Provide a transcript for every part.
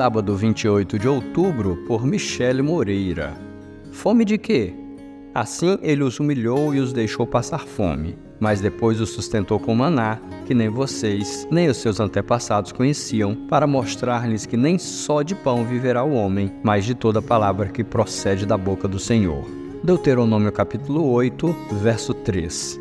sábado 28 de outubro, por Michele Moreira. Fome de quê? Assim ele os humilhou e os deixou passar fome, mas depois os sustentou com maná, que nem vocês, nem os seus antepassados conheciam, para mostrar-lhes que nem só de pão viverá o homem, mas de toda palavra que procede da boca do Senhor. Deuteronômio capítulo 8, verso 3.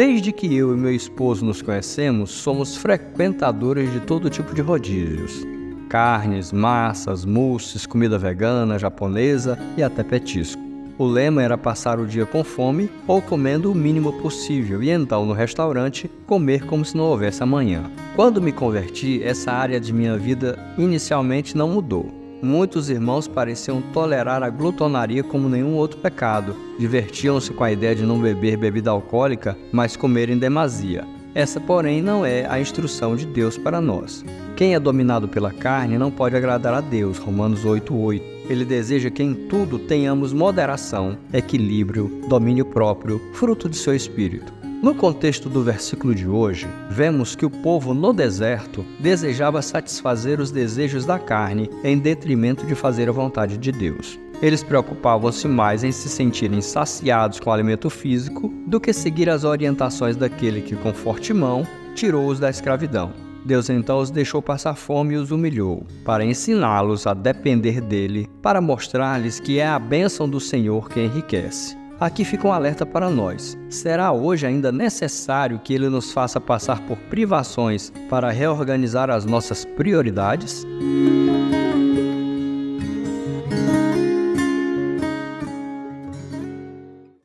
Desde que eu e meu esposo nos conhecemos, somos frequentadores de todo tipo de rodízios. Carnes, massas, mousses, comida vegana, japonesa e até petisco. O lema era passar o dia com fome ou comendo o mínimo possível e então no restaurante comer como se não houvesse amanhã. Quando me converti, essa área de minha vida inicialmente não mudou. Muitos irmãos pareciam tolerar a glutonaria como nenhum outro pecado. Divertiam-se com a ideia de não beber bebida alcoólica, mas comer em demasia. Essa, porém, não é a instrução de Deus para nós. Quem é dominado pela carne não pode agradar a Deus. Romanos 8:8. Ele deseja que em tudo tenhamos moderação, equilíbrio, domínio próprio, fruto de seu espírito. No contexto do versículo de hoje, vemos que o povo no deserto desejava satisfazer os desejos da carne em detrimento de fazer a vontade de Deus. Eles preocupavam-se mais em se sentirem saciados com alimento físico do que seguir as orientações daquele que, com forte mão, tirou-os da escravidão. Deus então os deixou passar fome e os humilhou, para ensiná-los a depender dele, para mostrar-lhes que é a bênção do Senhor que enriquece. Aqui fica um alerta para nós. Será hoje ainda necessário que Ele nos faça passar por privações para reorganizar as nossas prioridades?